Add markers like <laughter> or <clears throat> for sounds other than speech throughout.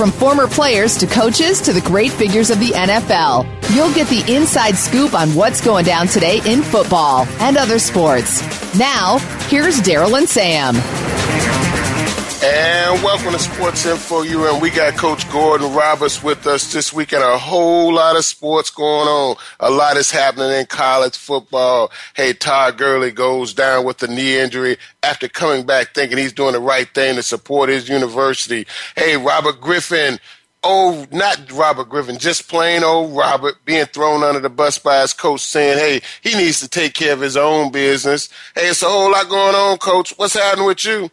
From former players to coaches to the great figures of the NFL, you'll get the inside scoop on what's going down today in football and other sports. Now, here's Daryl and Sam. And welcome to Sports Info UM. We got Coach Gordon Roberts with us this week, and a whole lot of sports going on. A lot is happening in college football. Hey, Todd Gurley goes down with a knee injury after coming back thinking he's doing the right thing to support his university. Hey, Robert Griffin oh, not Robert Griffin, just plain old Robert being thrown under the bus by his coach saying, hey, he needs to take care of his own business. Hey, it's a whole lot going on, coach. What's happening with you?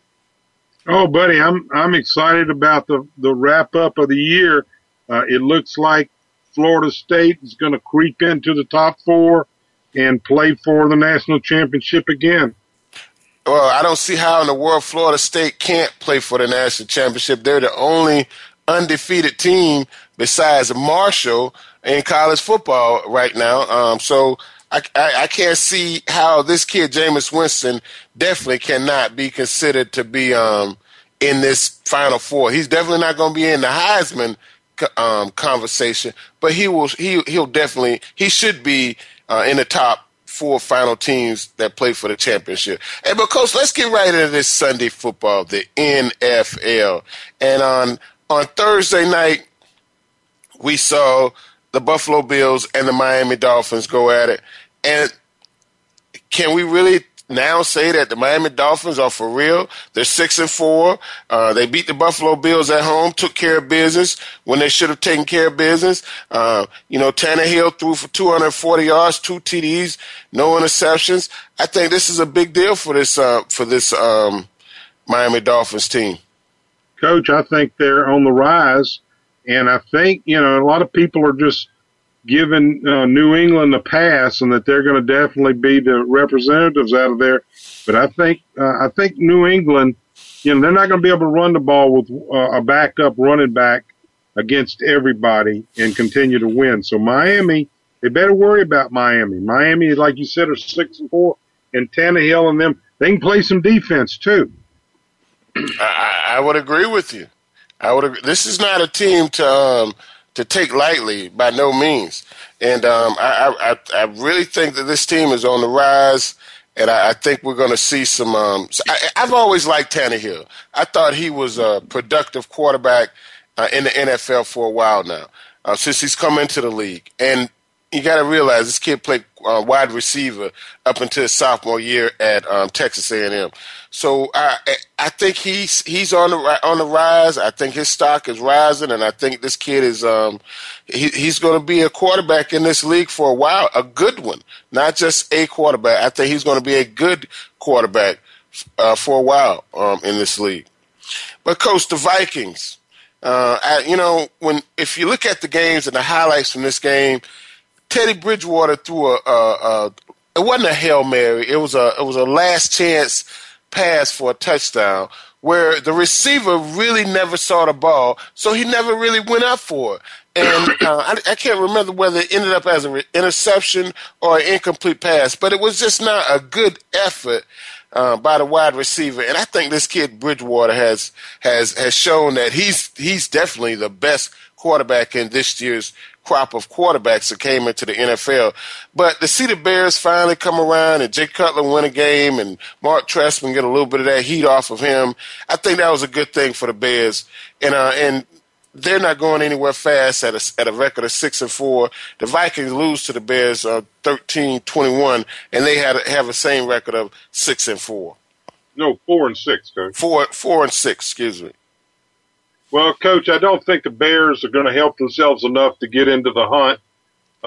Oh, buddy, I'm I'm excited about the the wrap up of the year. Uh, it looks like Florida State is going to creep into the top four and play for the national championship again. Well, I don't see how in the world Florida State can't play for the national championship. They're the only undefeated team besides Marshall in college football right now. Um, so I, I, can't see how this kid, Jameis Winston, definitely cannot be considered to be um, in this Final Four. He's definitely not going to be in the Heisman um, conversation, but he will. He he'll definitely. He should be uh, in the top four final teams that play for the championship. Hey, but coach, let's get right into this Sunday football, the NFL. And on on Thursday night, we saw the Buffalo Bills and the Miami Dolphins go at it. And can we really now say that the Miami Dolphins are for real. They're six and four. Uh, they beat the Buffalo Bills at home, took care of business when they should have taken care of business. Uh, you know, Tannehill threw for 240 yards, two TDs, no interceptions. I think this is a big deal for this uh, for this um, Miami Dolphins team. Coach, I think they're on the rise, and I think you know a lot of people are just giving uh, New England a pass and that they're going to definitely be the representatives out of there. But I think uh, I think New England, you know, they're not going to be able to run the ball with uh, a backup running back against everybody and continue to win. So Miami, they better worry about Miami. Miami, like you said, are six and four, and Tannehill and them, they can play some defense too. I, I would agree with you. I would. Agree. This is not a team to. Um, to take lightly by no means. And um, I, I, I really think that this team is on the rise, and I, I think we're going to see some. Um, I, I've always liked Tannehill. I thought he was a productive quarterback uh, in the NFL for a while now, uh, since he's come into the league. And you got to realize this kid played uh, wide receiver up until his sophomore year at um, Texas A&M. So I I think he's he's on the on the rise. I think his stock is rising, and I think this kid is um he, he's going to be a quarterback in this league for a while, a good one, not just a quarterback. I think he's going to be a good quarterback uh, for a while um, in this league. But coach, the Vikings. Uh, I, you know, when if you look at the games and the highlights from this game, Teddy Bridgewater threw a, a, a it wasn't a hail mary. It was a it was a last chance pass for a touchdown where the receiver really never saw the ball, so he never really went up for it. And <coughs> uh, I, I, can't remember whether it ended up as an re- interception or an incomplete pass, but it was just not a good effort uh, by the wide receiver. And I think this kid Bridgewater has has has shown that he's he's definitely the best quarterback in this year's crop of quarterbacks that came into the NFL. But to see the Bears finally come around and Jay Cutler win a game and Mark Trestman get a little bit of that heat off of him, I think that was a good thing for the Bears. And uh, and they're not going anywhere fast at a, at a record of six and four. The Vikings lose to the Bears uh, 13-21, and they had have the same record of six and four. No, four and six, coach. Four, four and six. Excuse me. Well, Coach, I don't think the Bears are going to help themselves enough to get into the hunt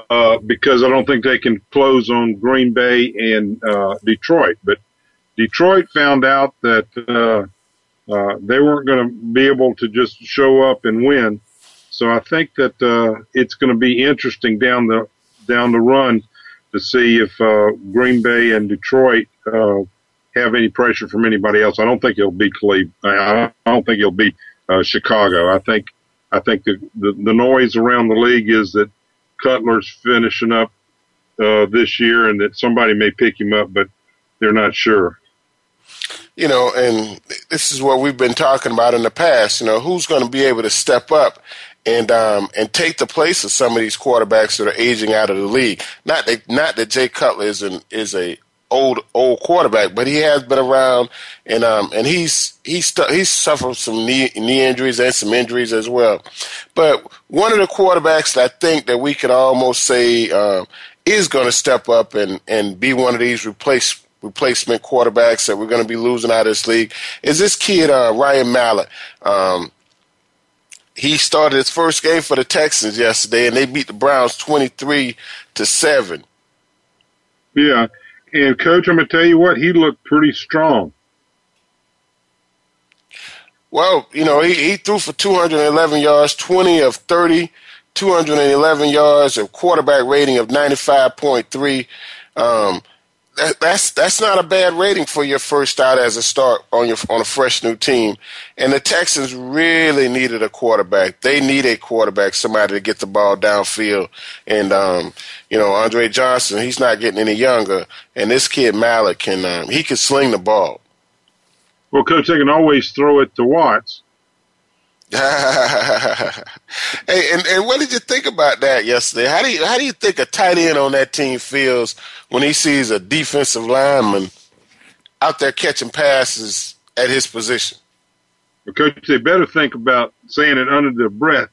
uh, because I don't think they can close on Green Bay and uh, Detroit. But Detroit found out that uh, uh, they weren't going to be able to just show up and win. So I think that uh, it's going to be interesting down the down the run to see if uh, Green Bay and Detroit uh, have any pressure from anybody else. I don't think it'll be Cleveland. I don't think it'll be uh, Chicago. I think I think the, the the noise around the league is that Cutler's finishing up uh, this year and that somebody may pick him up, but they're not sure. You know, and this is what we've been talking about in the past. You know, who's going to be able to step up and um, and take the place of some of these quarterbacks that are aging out of the league? Not that not that Jay Cutler is an, is a old old quarterback, but he has been around, and um, and he's he's stu- he's suffered some knee knee injuries and some injuries as well. But one of the quarterbacks that I think that we could almost say um, is going to step up and and be one of these replace replacement quarterbacks that we're going to be losing out of this league is this kid uh, Ryan Mallett. Um, he started his first game for the Texans yesterday, and they beat the Browns twenty-three to seven. Yeah, and coach, I'm gonna tell you what, he looked pretty strong. Well, you know, he, he threw for 211 yards, 20 of 30, 211 yards, a quarterback rating of 95.3. Um, that, that's that's not a bad rating for your first out as a start on your on a fresh new team. And the Texans really needed a quarterback. They need a quarterback, somebody to get the ball downfield. And um, you know, Andre Johnson, he's not getting any younger, and this kid Mallett can um, he can sling the ball. Well, coach, they can always throw it to Watts. <laughs> hey, and, and what did you think about that yesterday? How do you how do you think a tight end on that team feels when he sees a defensive lineman out there catching passes at his position? Coach, they better think about saying it under their breath.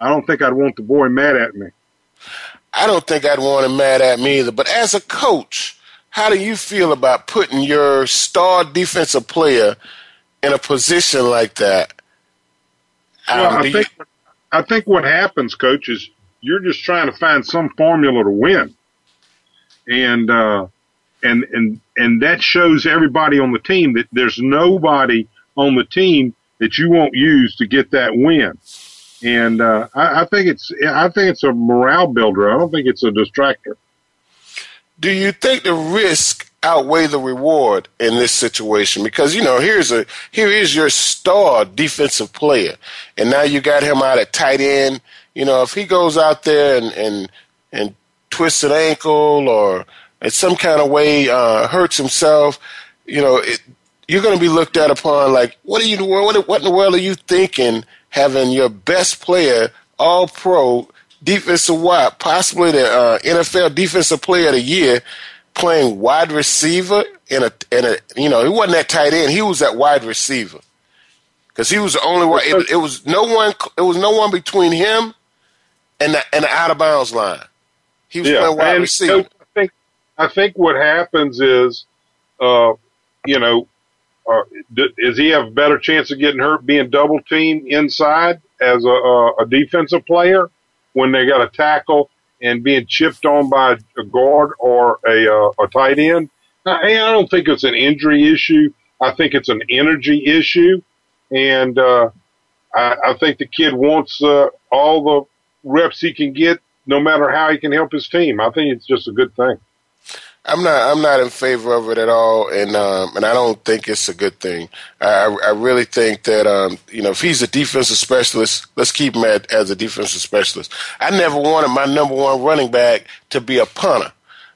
I don't think I'd want the boy mad at me. I don't think I'd want him mad at me either. But as a coach, how do you feel about putting your star defensive player in a position like that? Well, I think I think what happens, coach, is you're just trying to find some formula to win, and uh, and and and that shows everybody on the team that there's nobody on the team that you won't use to get that win. And uh, I, I think it's I think it's a morale builder. I don't think it's a distractor. Do you think the risk outweigh the reward in this situation. Because you know here's a here is your star defensive player. And now you got him out at tight end. You know if he goes out there and and and twists an ankle or in some kind of way uh, hurts himself you know it, you're going to be looked at upon like what are you what, what in the world are you thinking having your best player all pro defensive wide possibly the uh, NFL defensive player of the year playing wide receiver in a in a you know he wasn't that tight end. He was that wide receiver because he was the only one. It, it, was no one. It was no one between him and the and the out of bounds line. He was yeah, playing wide receiver. I think I think what happens is, uh, you know, uh, does he have a better chance of getting hurt being double teamed inside as a, a, a defensive player when they got a tackle and being chipped on by a guard or a, uh, a tight end. I, I don't think it's an injury issue. I think it's an energy issue. And, uh, I, I think the kid wants, uh, all the reps he can get no matter how he can help his team. I think it's just a good thing. I'm not. I'm not in favor of it at all, and um, and I don't think it's a good thing. I, I really think that um, you know if he's a defensive specialist, let's keep him at, as a defensive specialist. I never wanted my number one running back to be a punter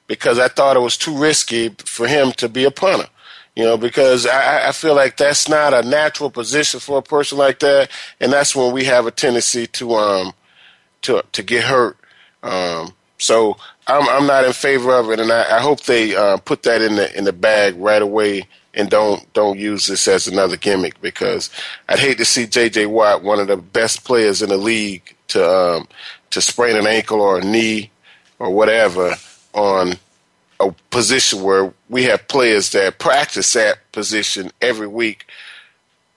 because I thought it was too risky for him to be a punter. You know, because I, I feel like that's not a natural position for a person like that, and that's when we have a tendency to um to to get hurt. Um, so I'm I'm not in favor of it, and I, I hope they uh, put that in the in the bag right away and don't don't use this as another gimmick because I'd hate to see J.J. Watt, one of the best players in the league, to um, to sprain an ankle or a knee or whatever on a position where we have players that practice that position every week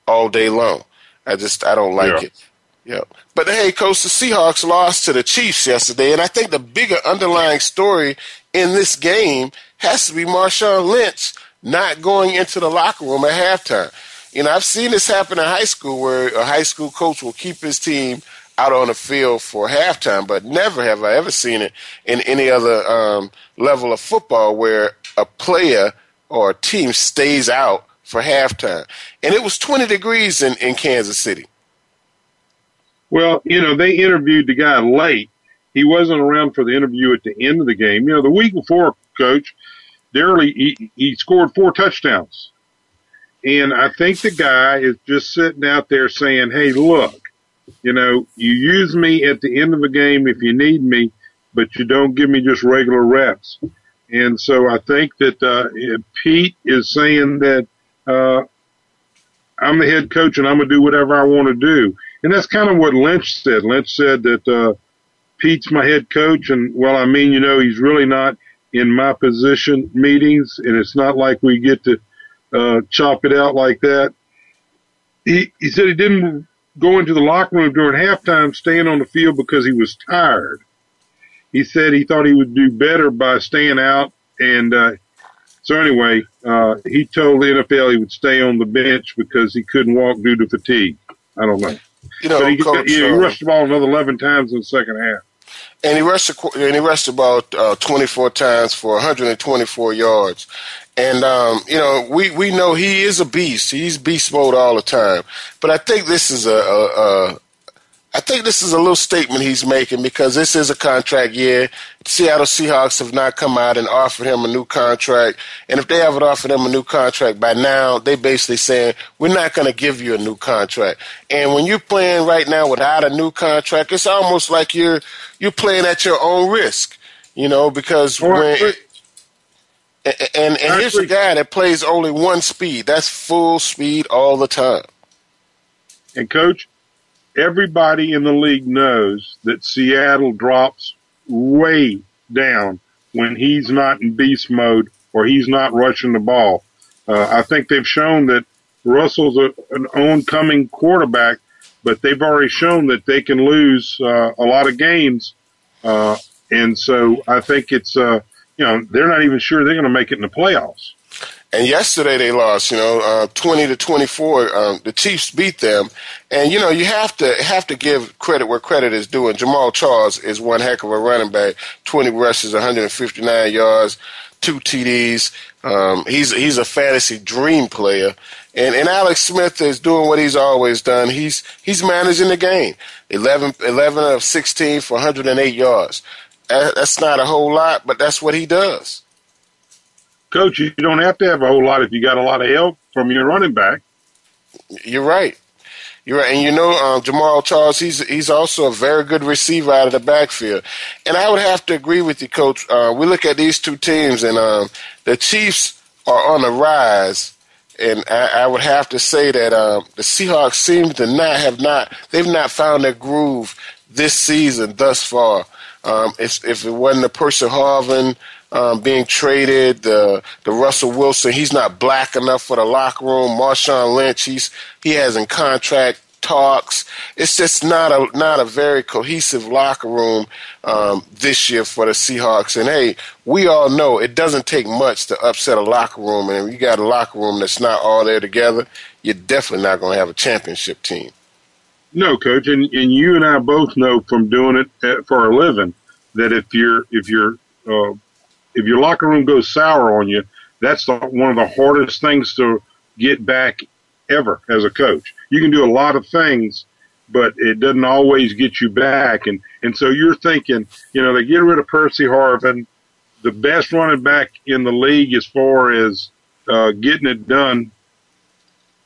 all day long. I just I don't like yeah. it. Yeah. But hey, coach, the Seahawks lost to the Chiefs yesterday, and I think the bigger underlying story in this game has to be Marshawn Lynch not going into the locker room at halftime. You know, I've seen this happen in high school where a high school coach will keep his team out on the field for halftime, but never have I ever seen it in any other um, level of football where a player or a team stays out for halftime. And it was 20 degrees in, in Kansas City. Well, you know, they interviewed the guy late. He wasn't around for the interview at the end of the game. You know, the week before, coach, Darrell, he, he scored four touchdowns. And I think the guy is just sitting out there saying, hey, look, you know, you use me at the end of the game if you need me, but you don't give me just regular reps. And so I think that uh, Pete is saying that uh, I'm the head coach and I'm going to do whatever I want to do. And that's kind of what Lynch said. Lynch said that uh, Pete's my head coach, and well, I mean, you know, he's really not in my position meetings, and it's not like we get to uh, chop it out like that. He, he said he didn't go into the locker room during halftime staying on the field because he was tired. He said he thought he would do better by staying out. And uh, so, anyway, uh, he told the NFL he would stay on the bench because he couldn't walk due to fatigue. I don't know. You know, but he, Coach, he, he uh, rushed the ball another 11 times in the second half. and he rushed the, and he rushed about uh, 24 times for 124 yards. And um, you know, we we know he is a beast. He's beast mode all the time. But I think this is a, a, a I think this is a little statement he's making because this is a contract year. Seattle Seahawks have not come out and offered him a new contract. And if they haven't offered him a new contract by now, they basically saying, we're not going to give you a new contract. And when you're playing right now without a new contract, it's almost like you're, you're playing at your own risk, you know, because Well, when, and, and, and here's a guy that plays only one speed. That's full speed all the time. And coach, everybody in the league knows that Seattle drops way down when he's not in beast mode or he's not rushing the ball. Uh, I think they've shown that Russell's a, an oncoming quarterback, but they've already shown that they can lose uh, a lot of games. Uh, and so I think it's, uh, you know, they're not even sure they're going to make it in the playoffs. And yesterday they lost, you know, uh, twenty to twenty four. Um, the Chiefs beat them, and you know you have to have to give credit where credit is due. And Jamaal Charles is one heck of a running back. Twenty rushes, one hundred and fifty nine yards, two TDs. Um, he's he's a fantasy dream player. And and Alex Smith is doing what he's always done. He's he's managing the game. 11, 11 of sixteen for one hundred and eight yards. That's not a whole lot, but that's what he does. Coach, you don't have to have a whole lot if you got a lot of help from your running back. You're right. You're right. And you know, um, Jamaal Charles, he's he's also a very good receiver out of the backfield. And I would have to agree with you, Coach. Uh, we look at these two teams, and um, the Chiefs are on the rise. And I, I would have to say that um, the Seahawks seem to not have not they've not found their groove this season thus far. Um, if, if it wasn't the Percy Harvin um, being traded, the the Russell Wilson, he's not black enough for the locker room. Marshawn Lynch, he's he has in contract talks. It's just not a not a very cohesive locker room um, this year for the Seahawks. And hey, we all know it doesn't take much to upset a locker room. And if you got a locker room that's not all there together, you're definitely not going to have a championship team. No, coach, and, and you and I both know from doing it for a living that if your if your uh, if your locker room goes sour on you, that's the, one of the hardest things to get back ever as a coach. You can do a lot of things, but it doesn't always get you back. And and so you're thinking, you know, they get rid of Percy Harvin, the best running back in the league as far as uh, getting it done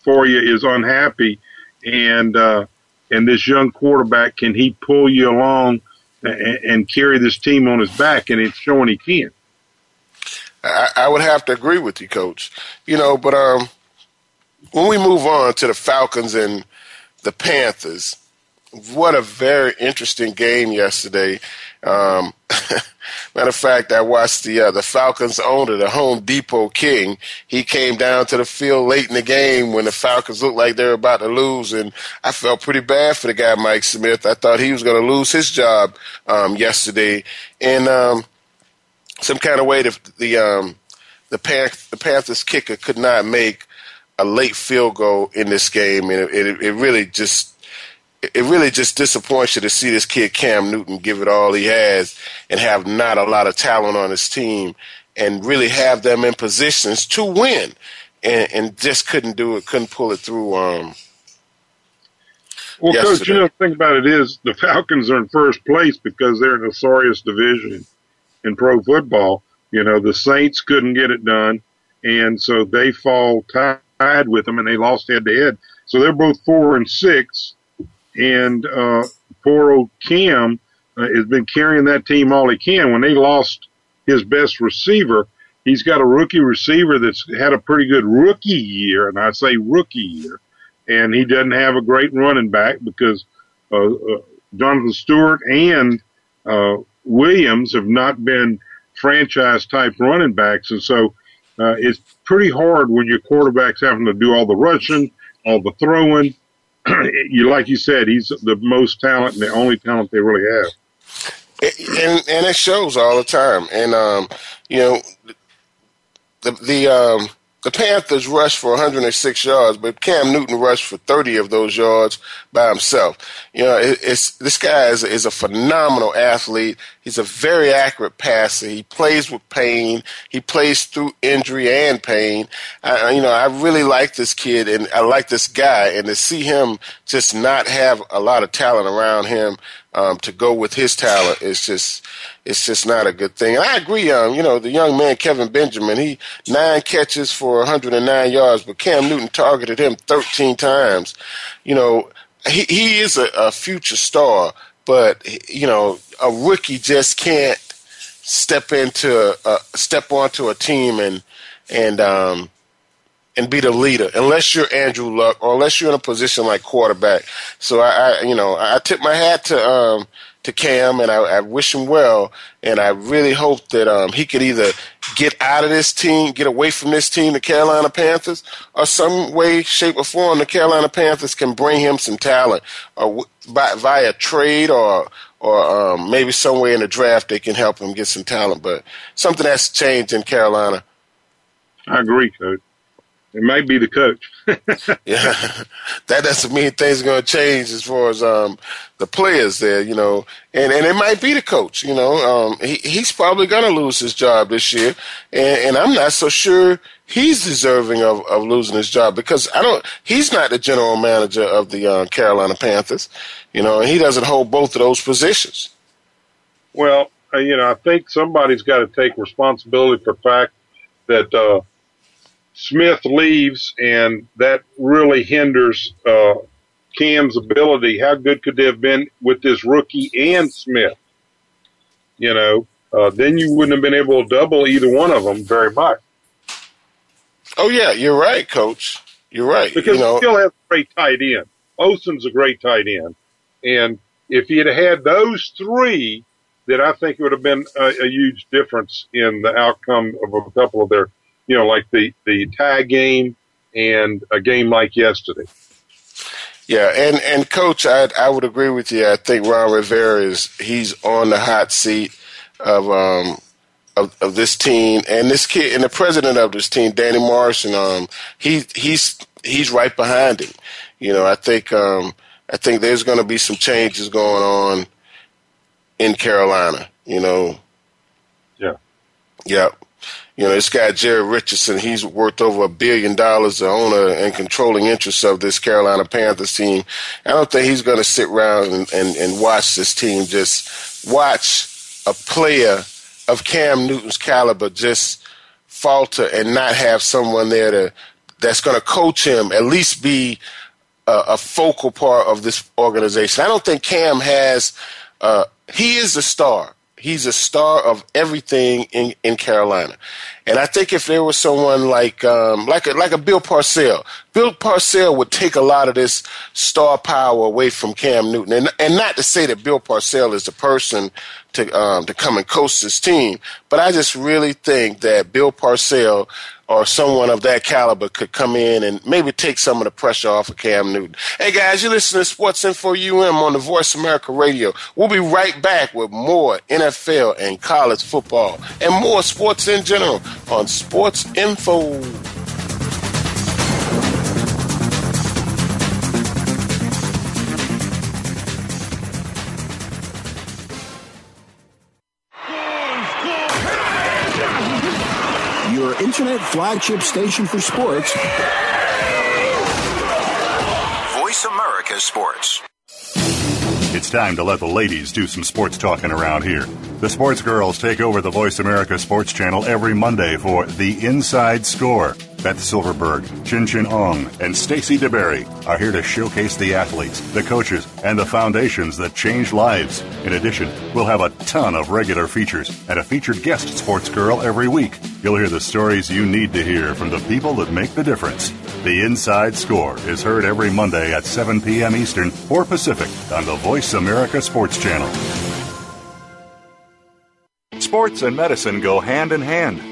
for you is unhappy, and uh, and this young quarterback can he pull you along and, and carry this team on his back, and it's showing he can. I, I would have to agree with you, Coach. You know, but um, when we move on to the Falcons and the Panthers, what a very interesting game yesterday. Um, <laughs> matter of fact, I watched the uh, the Falcons owner, the Home Depot King. He came down to the field late in the game when the Falcons looked like they were about to lose, and I felt pretty bad for the guy Mike Smith. I thought he was going to lose his job um, yesterday, and um, some kind of way the the um, the, Pan- the Panthers kicker could not make a late field goal in this game, and it, it, it really just it really just disappoints you to see this kid Cam Newton give it all he has and have not a lot of talent on his team and really have them in positions to win and, and just couldn't do it, couldn't pull it through. Um, well, yesterday. coach, you know, the thing about it is the Falcons are in first place because they're in a notorious division in pro football. You know, the Saints couldn't get it done, and so they fall tied with them, and they lost head to head. So they're both four and six, and uh, poor old Cam uh, has been carrying that team all he can. When they lost his best receiver, he's got a rookie receiver that's had a pretty good rookie year, and I say rookie year, and he doesn't have a great running back because uh, uh, Jonathan Stewart and uh, Williams have not been franchise type running backs, and so uh, it's pretty hard when your quarterback's having to do all the rushing, all the throwing. <clears throat> you like you said, he's the most talent and the only talent they really have. And and it shows all the time. And um, you know, the the um, the Panthers rushed for 106 yards, but Cam Newton rushed for 30 of those yards by himself. You know, it, it's this guy is, is a phenomenal athlete. He's a very accurate passer. He plays with pain. He plays through injury and pain. I, you know, I really like this kid and I like this guy, and to see him just not have a lot of talent around him um, to go with his talent is just it's just not a good thing. And I agree. Um, you know, the young man Kelvin Benjamin, he nine catches for 109 yards, but Cam Newton targeted him 13 times. You know, he he is a, a future star, but you know, a rookie just can't step into a, step onto a team and and um and be the leader unless you're Andrew Luck or unless you're in a position like quarterback. So I, I you know, I tip my hat to um, to Cam and I, I, wish him well. And I really hope that um, he could either get out of this team, get away from this team, the Carolina Panthers, or some way, shape, or form, the Carolina Panthers can bring him some talent, or by, via trade or or um, maybe somewhere in the draft they can help him get some talent. But something that's changed in Carolina. I agree, coach. It might be the coach. <laughs> <laughs> yeah, that doesn't mean things are going to change as far as um, the players there, you know, and and it might be the coach. You know, um, he he's probably going to lose his job this year, and, and I'm not so sure he's deserving of, of losing his job because I don't. He's not the general manager of the uh, Carolina Panthers, you know, and he doesn't hold both of those positions. Well, uh, you know, I think somebody's got to take responsibility for the fact that. Uh, Smith leaves, and that really hinders uh, Cam's ability. How good could they have been with this rookie and Smith? You know, uh, then you wouldn't have been able to double either one of them very much. Oh yeah, you're right, Coach. You're right. Because you know, still has a great tight end. Olsen's a great tight end, and if he had had those three, then I think it would have been a, a huge difference in the outcome of a couple of their you know, like the, the tag game and a game like yesterday. Yeah, and, and coach, I I would agree with you. I think Ron Rivera is he's on the hot seat of um of, of this team and this kid and the president of this team, Danny Morrison. Um, he he's he's right behind him. You know, I think um I think there's going to be some changes going on in Carolina. You know. Yeah. Yeah. You know, this guy Jerry Richardson, he's worth over a billion dollars, the owner and controlling interest of this Carolina Panthers team. I don't think he's going to sit around and, and, and watch this team just watch a player of Cam Newton's caliber just falter and not have someone there to that's going to coach him, at least be a, a, focal part of this organization. I don't think Cam has. Uh, he is the star. He's a star of everything in, in Carolina. And I think if there was someone like um, like a, like a Bill Parcell, Bill Parcell would take a lot of this star power away from Cam Newton. And and not to say that Bill Parcell is the person to um, to come and coach this team, but I just really think that Bill Parcell or someone of that caliber could come in and maybe take some of the pressure off of Cam Newton. Hey guys, you're listening to Sports Info UM on the Voice America Radio. We'll be right back with more NFL and college football and more sports in general on Sports Info. Your internet flagship station for sports. Voice America Sports. It's time to let the ladies do some sports talking around here. The sports girls take over the Voice America Sports Channel every Monday for The Inside Score. Beth Silverberg, Chin Chin Ong, and Stacy DeBerry are here to showcase the athletes, the coaches, and the foundations that change lives. In addition, we'll have a ton of regular features and a featured guest sports girl every week. You'll hear the stories you need to hear from the people that make the difference. The Inside Score is heard every Monday at 7 p.m. Eastern or Pacific on the Voice America Sports Channel. Sports and medicine go hand in hand.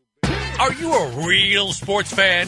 Are you a real sports fan?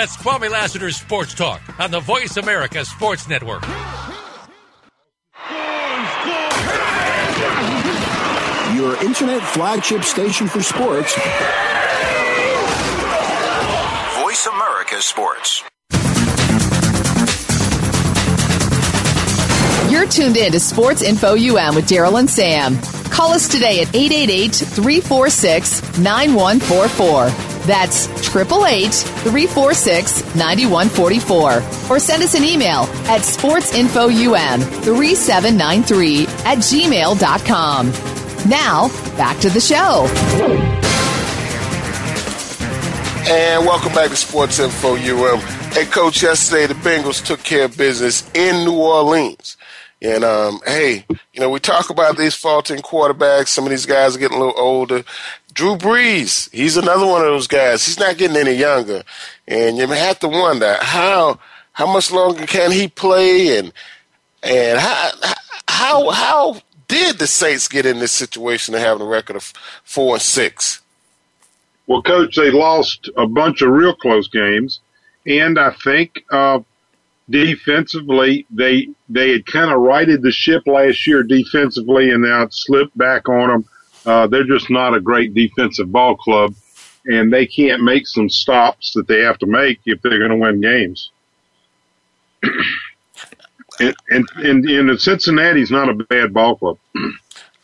Kwame Lassiter's Sports Talk on the Voice America Sports Network. Your internet flagship station for sports. Voice America Sports. You're tuned in to Sports Info UM with Daryl and Sam. Call us today at 888 346 9144. That's 888 346 9144. Or send us an email at sportsinfoum3793 at gmail.com. Now, back to the show. And welcome back to Sports Info UM. Hey, Coach, yesterday the Bengals took care of business in New Orleans. And um, hey, you know, we talk about these faulting quarterbacks. Some of these guys are getting a little older. Drew Brees, he's another one of those guys. He's not getting any younger, and you have to wonder how how much longer can he play, and and how how how did the Saints get in this situation of having a record of four and six? Well, coach, they lost a bunch of real close games, and I think uh, defensively, they they had kind of righted the ship last year defensively, and now it slipped back on them. Uh, they're just not a great defensive ball club, and they can't make some stops that they have to make if they're going to win games. <clears throat> and, and, and, and Cincinnati's not a bad ball club.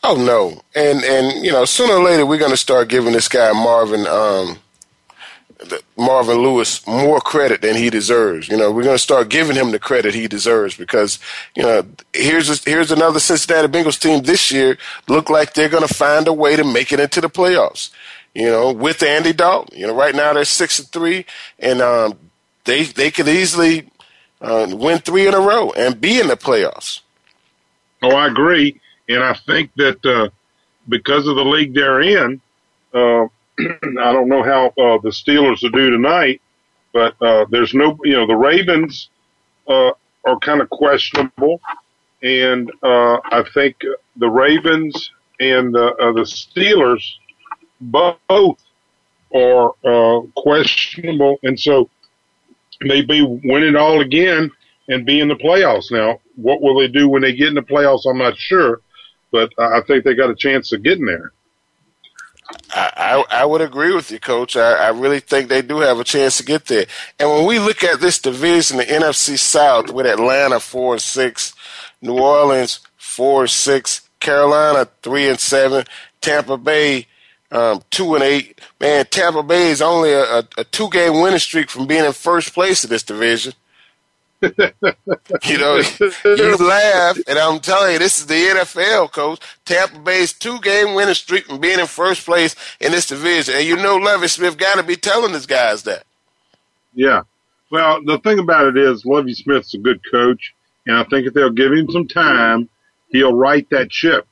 Oh no, and and you know sooner or later we're going to start giving this guy Marvin. Um, Marvin Lewis more credit than he deserves. You know, we're going to start giving him the credit he deserves because, you know, here's a, here's another Cincinnati Bengals team this year look like they're going to find a way to make it into the playoffs. You know, with Andy Dalton. You know, right now they're six and three, and um, they they could easily uh, win three in a row and be in the playoffs. Oh, I agree, and I think that uh, because of the league they're in. Uh, <clears throat> I don't know how uh, the Steelers will do tonight, but uh, there's no, you know, the Ravens uh, are kind of questionable, and uh, I think the Ravens and the, uh, the Steelers both are uh, questionable, and so maybe win it all again and be in the playoffs. Now, what will they do when they get in the playoffs? I'm not sure, but I think they got a chance of getting there. I, I, would agree with you, Coach. I, I really think they do have a chance to get there. And when we look at this division, the NFC South, with Atlanta four and six, New Orleans four and six, Carolina three and seven, Tampa Bay um, two and eight. Man, Tampa Bay is only a, a, a two game winning streak from being in first place in this division <laughs> you know, you laugh, and I'm telling you, this is the NFL, coach. Tampa Bay's two game winning streak from being in first place in this division. And you know, Lovie Smith got to be telling his guys that. Yeah. Well, the thing about it is, Lovie Smith's a good coach, and I think if they'll give him some time, he'll right that ship.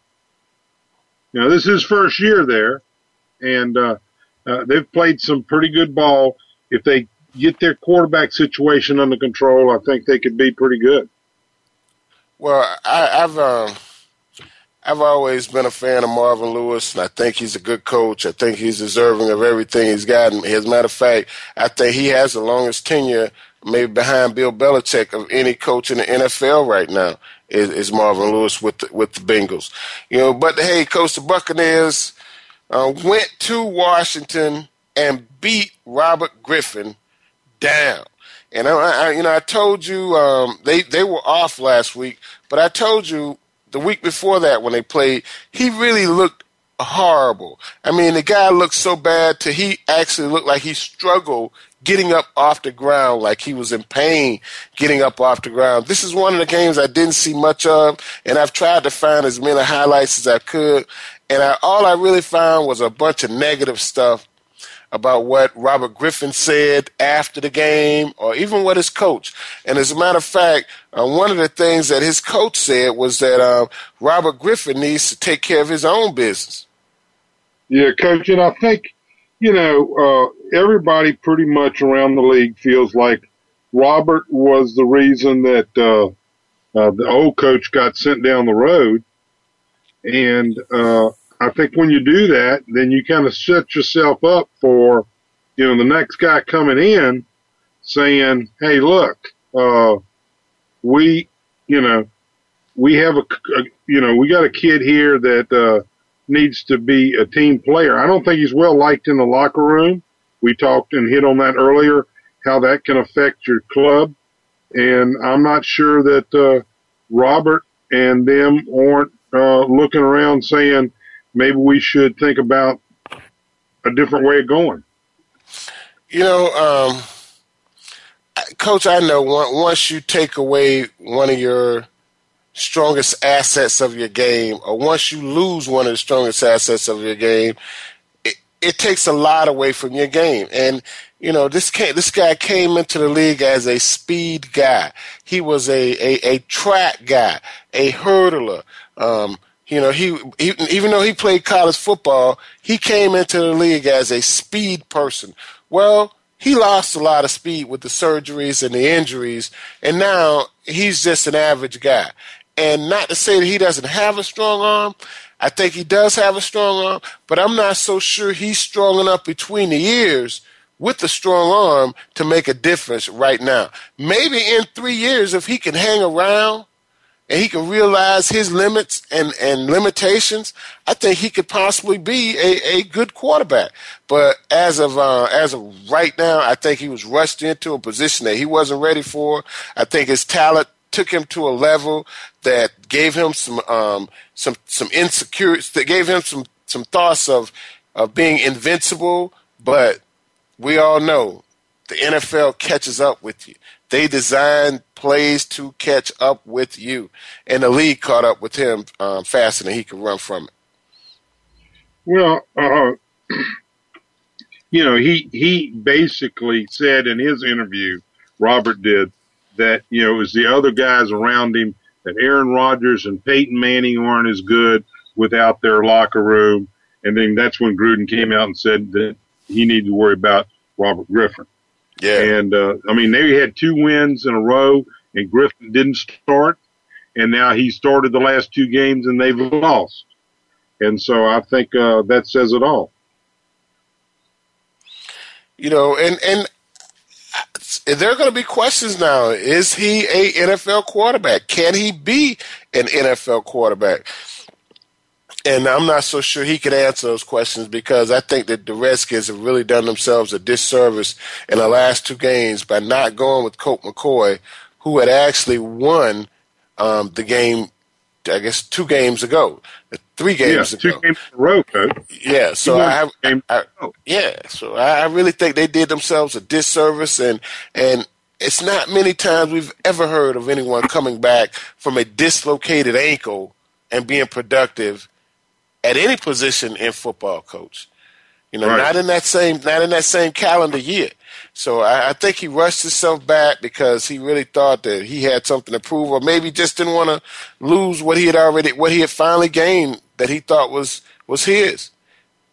You know, this is his first year there, and uh, uh, they've played some pretty good ball. If they get their quarterback situation under control, I think they could be pretty good. Well, I, I've uh, I've always been a fan of Marvin Lewis, and I think he's a good coach. I think he's deserving of everything he's gotten. As a matter of fact, I think he has the longest tenure, maybe behind Bill Belichick, of any coach in the NFL right now. Is, is Marvin Lewis with the, with the Bengals? You know, but hey, coach, the Buccaneers uh, went to Washington and beat Robert Griffin down. And I, I you know, I told you um, they they were off last week, but I told you the week before that when they played, he really looked horrible. I mean, the guy looked so bad to he actually looked like he struggled getting up off the ground, like he was in pain getting up off the ground. This is one of the games I didn't see much of, and I've tried to find as many highlights as I could, and I, all I really found was a bunch of negative stuff about what Robert Griffin said after the game or even what his coach. And as a matter of fact, uh, one of the things that his coach said was that uh, Robert Griffin needs to take care of his own business. Yeah, coach, and I think, you know, uh, everybody pretty much around the league feels like Robert was the reason that uh, uh, the old coach got sent down the road. And uh, I think when you do that, then you kind of set yourself up for, you know, the next guy coming in saying, Hey, look, uh, we, you know, we have a, a, you know, we got a kid here that, uh, needs to be a team player. I don't think he's well liked in the locker room. We talked and hit on that earlier, how that can affect your club. And I'm not sure that, uh, Robert and them aren't, uh, looking around saying, maybe we should think about a different way of going. You know, um, Coach, I know once you take away one of your strongest assets of your game, or once you lose one of the strongest assets of your game, it, it takes a lot away from your game. And you know, this came, this guy came into the league as a speed guy. He was a a, a track guy, a hurdler. Um, you know, he, he, even though he played college football, he came into the league as a speed person. Well, he lost a lot of speed with the surgeries and the injuries, and now he's just an average guy. And not to say that he doesn't have a strong arm, I think he does have a strong arm, but I'm not so sure he's strong enough between the ears with a strong arm to make a difference right now. Maybe in three years, if he can hang around and he can realize his limits and, and limitations, I think he could possibly be a, a good quarterback. But as of uh, as of right now, I think he was rushed into a position that he wasn't ready for. I think his talent took him to a level that gave him some um, some some insecurity that gave him some some thoughts of of being invincible. But we all know the NFL catches up with you. They designed plays to catch up with you, and the league caught up with him um, faster than he could run from it. Well, uh, <clears throat> you know, he he basically said in his interview, Robert did that. You know, it was the other guys around him that Aaron Rodgers and Peyton Manning aren't as good without their locker room, and then that's when Gruden came out and said that he needed to worry about Robert Griffin. Yeah. And, uh, I mean, they had two wins in a row and Griffin didn't start. And now he started the last two games and they've lost. And so I think, uh, that says it all. You know, and, and there are going to be questions now. Is he a NFL quarterback? Can he be an NFL quarterback? And I'm not so sure he could answer those questions because I think that the Redskins have really done themselves a disservice in the last two games by not going with Colt McCoy, who had actually won um, the game, I guess, two games ago, three games yeah, ago. Two games in a row, coach. Yeah, so I, I, I, yeah, so I really think they did themselves a disservice, and and it's not many times we've ever heard of anyone coming back from a dislocated ankle and being productive at any position in football, coach. You know, right. not in that same not in that same calendar year. So I, I think he rushed himself back because he really thought that he had something to prove, or maybe just didn't want to lose what he had already, what he had finally gained that he thought was was his,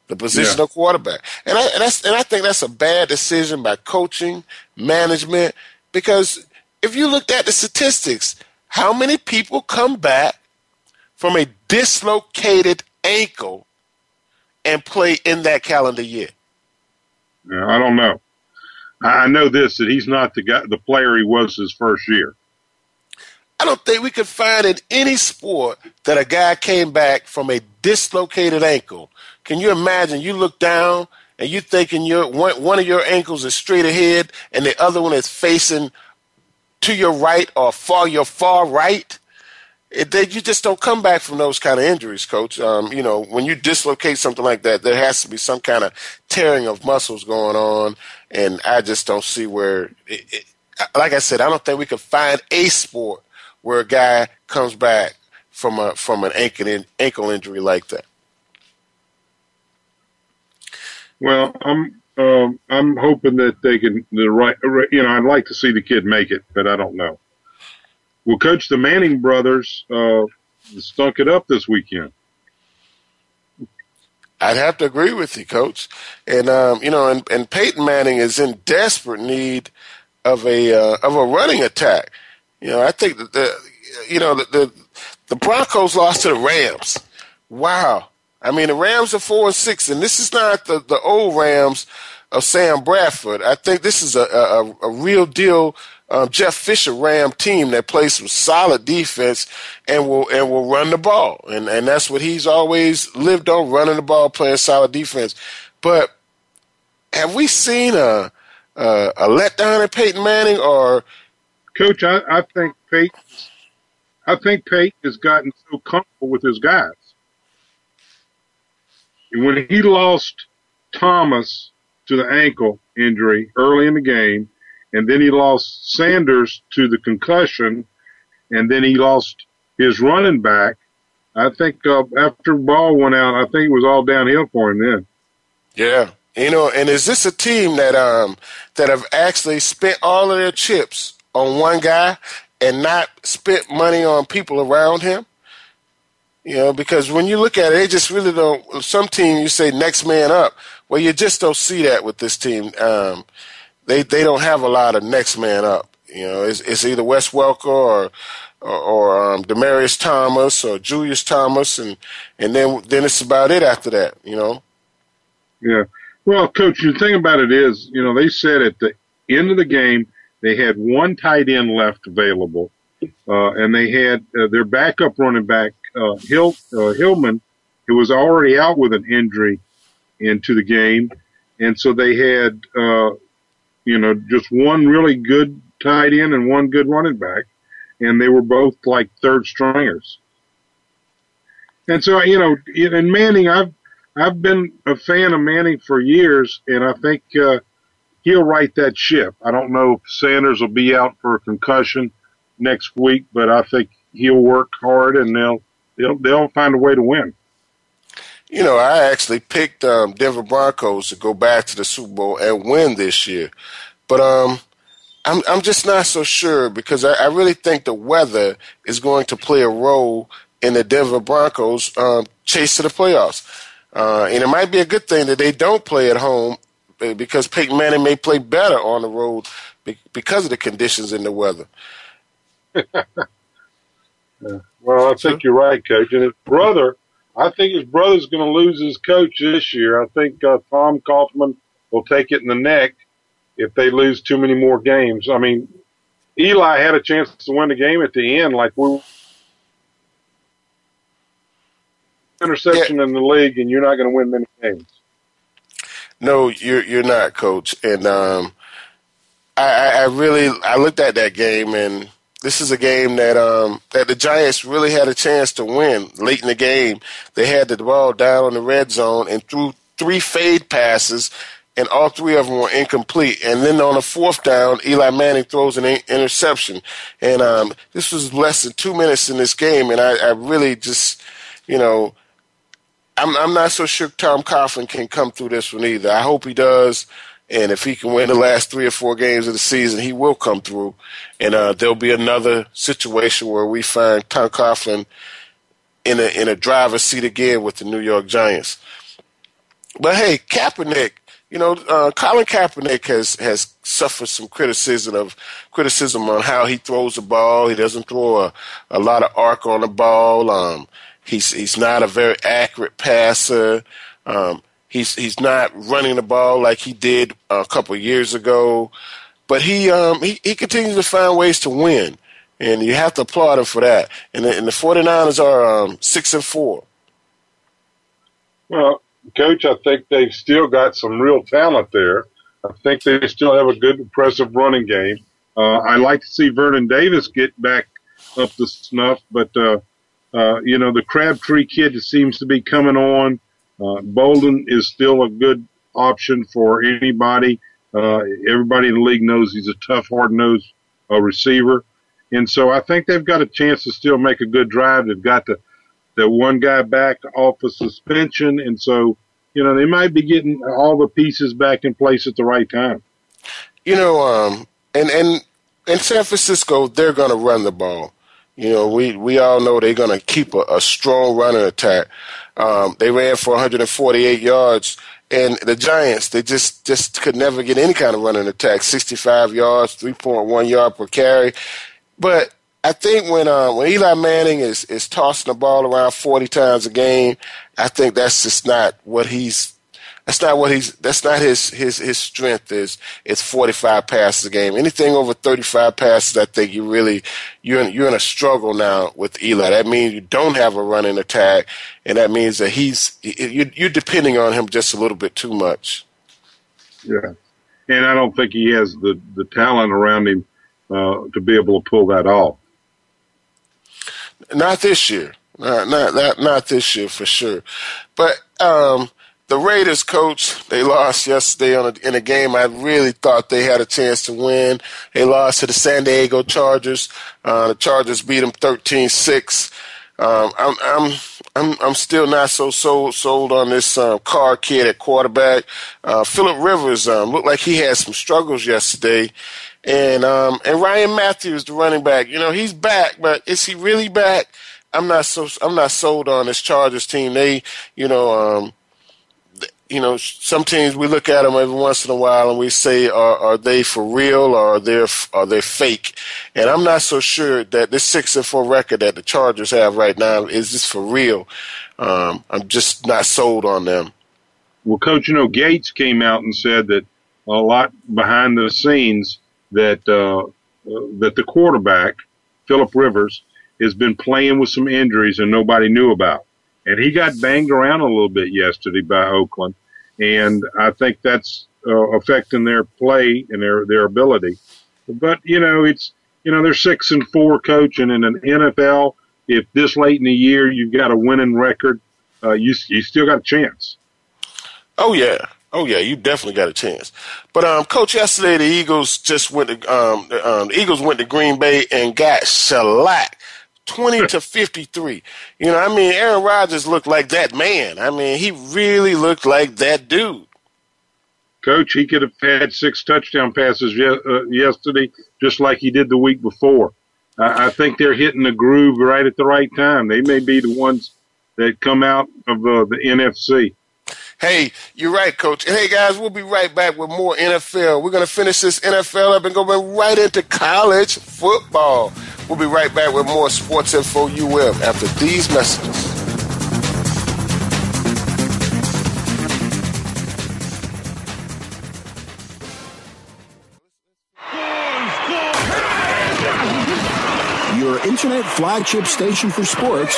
the position Yeah. of quarterback. And I and, that's, and I think that's a bad decision by coaching, management, because if you looked at the statistics, how many people come back from a dislocated ankle and play in that calendar year? Yeah, I don't know. I I know this that he's not the guy, the player he was his first year. I don't think we could find in any sport that a guy came back from a dislocated ankle. Can you imagine? You look down and you thinking your one, one of your ankles is straight ahead and the other one is facing to your right or far your far right. You just don't come back from those kind of injuries, coach. Um, you know, when you dislocate something like that, there has to be some kind of tearing of muscles going on, and I just don't see where. It, it, like I said, I don't think we could find a sport where a guy comes back from a from an ankle in, ankle injury like that. Well, I'm um, I'm hoping that they can the right. You know, I'd like to see the kid make it, but I don't know. Well, coach, the Manning brothers uh, stunk it up this weekend. I'd have to agree with you, Coach. And um, you know, and, and Peyton Manning is in desperate need of a uh, of a running attack. You know, I think that the you know the, the the Broncos lost to the Rams. Wow. I mean, the Rams are four and six, and this is not the, the old Rams of Sam Bradford. I think this is a a, a real deal um, Jeff Fisher Ram team that plays some solid defense and will and will run the ball, and and that's what he's always lived on: running the ball, playing solid defense. But have we seen a a, a letdown in Peyton Manning, or Coach, I, I think Peyton, I think Peyton has gotten so comfortable with his guys. And when he lost Thomas to the ankle injury early in the game, and then he lost Sanders to the concussion, and then he lost his running back. I think uh, after Ball went out, I think it was all downhill for him then. yeah, you know? And is this a team that um that have actually spent all of their chips on one guy and not spent money on people around him? You know, because when you look at it, they just really don't. Some team you say next man up. Well, you just don't see that with this team. Um, they they don't have a lot of next man up. You know, it's, it's either Wes Welker or or, or um, Demaryius Thomas or Julius Thomas, and and then then it's about it after that. You know. Yeah. Well, coach, the thing about it is, you know, they said at the end of the game they had one tight end left available, uh, and they had uh, their backup running back uh, Hill uh, Hillman, who was already out with an injury into the game, and so they had, uh, you know, just one really good tight end and one good running back, and they were both like third stringers. And so, you know, in Manning, I've I've been a fan of Manning for years, and I think uh, he'll right that ship. I don't know if Sanders will be out for a concussion next week, but I think he'll work hard, and they'll they'll they'll find a way to win. You know, I actually picked um, Denver Broncos to go back to the Super Bowl and win this year, but um, I'm I'm just not so sure because I, I really think the weather is going to play a role in the Denver Broncos um, chase to the playoffs. Uh, and it might be a good thing that they don't play at home uh, because Peyton Manning may play better on the road because of the conditions in the weather. <laughs> Well, I think you're right, coach. And his brother, I think his brother's going to lose his coach this year. I think uh, Tom Coughlin will take it in the neck if they lose too many more games. I mean, Eli had a chance to win the game at the end, like we interception in the league, and you're not going to win many games. No, you're you're not, coach. And um, I, I I really I looked at that game, and this is a game that um, that the Giants really had a chance to win late in the game. They had the ball down on the red zone and threw three fade passes, and all three of them were incomplete. And then on the fourth down, Eli Manning throws an interception. And um, this was less than two minutes in this game, and I, I really just, you know, I'm I'm not so sure Tom Coughlin can come through this one either. I hope he does, And if he can win the last three or four games of the season, he will come through. And uh, there'll be another situation where we find Tom Coughlin in a in a driver's seat again with the New York Giants. But hey, Kaepernick, you know, uh, Colin Kaepernick has has suffered some criticism of criticism on how he throws the ball. He doesn't throw a, a lot of arc on the ball. Um, he's he's not a very accurate passer. Um, he's he's not running the ball like he did a couple years ago. But he um, he he continues to find ways to win and you have to applaud him for that. And the, and the 49ers are um, six and four. Well, coach, I think they've still got some real talent there. I think they still have a good, impressive running game. Uh, I like to see Vernon Davis get back up to snuff, but uh, uh, you know the Crabtree kid seems to be coming on. Uh, Boldin is still a good option for anybody. Uh, everybody in the league knows he's a tough, hard-nosed uh, receiver. And so I think they've got a chance to still make a good drive. They've got the, the one guy back off of suspension. And so, you know, they might be getting all the pieces back in place at the right time. You know, um, and, and in San Francisco, they're going to run the ball. You know, we, we all know they're going to keep a, a strong running attack. Um, they ran for 148 yards and the Giants, they just just could never get any kind of running attack. 65 yards, 3.1 yard per carry. But I think when uh, when Eli Manning is is tossing the ball around forty times a game, I think that's just not what he's. That's not what he's. That's not his his his strength. Is it's forty five passes a game. Anything over thirty five passes, I think you really you're in, you're in a struggle now with Eli. That means you don't have a running attack, and that means that he's you you're depending on him just a little bit too much. Yeah, and I don't think he has the the talent around him uh, to be able to pull that off. Not this year. Not, not not not this year for sure. But um, the Raiders coach, they lost yesterday on a, in a game I really thought they had a chance to win. They lost to the San Diego Chargers. Uh, the Chargers beat them 13-6. Um, I'm, I'm, I'm, I'm still not so sold, sold on this um, Carr kid at quarterback. Uh, Philip Rivers um, looked like he had some struggles yesterday, and um, and Ryan Mathews, the running back. You know, he's back, but is he really back? I'm not so I'm not sold on this Chargers team. They, you know, um, you know, some teams we look at them every once in a while and we say, are, are they for real or are they are they fake? And I'm not so sure that this six and four record that the Chargers have right now is this for real. Um, I'm just not sold on them. Well, coach, you know, Gates came out and said that a lot behind the scenes that uh, that the quarterback Philip Rivers has been playing with some injuries and nobody knew about, and he got banged around a little bit yesterday by Oakland, and I think that's uh, affecting their play and their their ability. But you know, it's you know they're six and four coaching in an NFL. If this late in the year you've got a winning record, uh, you you still got a chance. Oh yeah, Oh yeah, you definitely got a chance. But um, coach, yesterday the Eagles just went to um, um, the Eagles went to Green Bay and got shellacked. 20 to <laughs> 53. You know, I mean, Aaron Rodgers looked like that man. I mean, he really looked like that dude. Coach, he could have had six touchdown passes ye- uh, yesterday, just like he did the week before. I-, I think they're hitting the groove right at the right time. They may be the ones that come out of uh, the NFC. Hey, you're right, Coach. Hey, guys, we'll be right back with more NFL. We're going to finish this NFL up and go right into college football. We'll be right back with more Sports Info UM after these messages. Your internet flagship station for sports.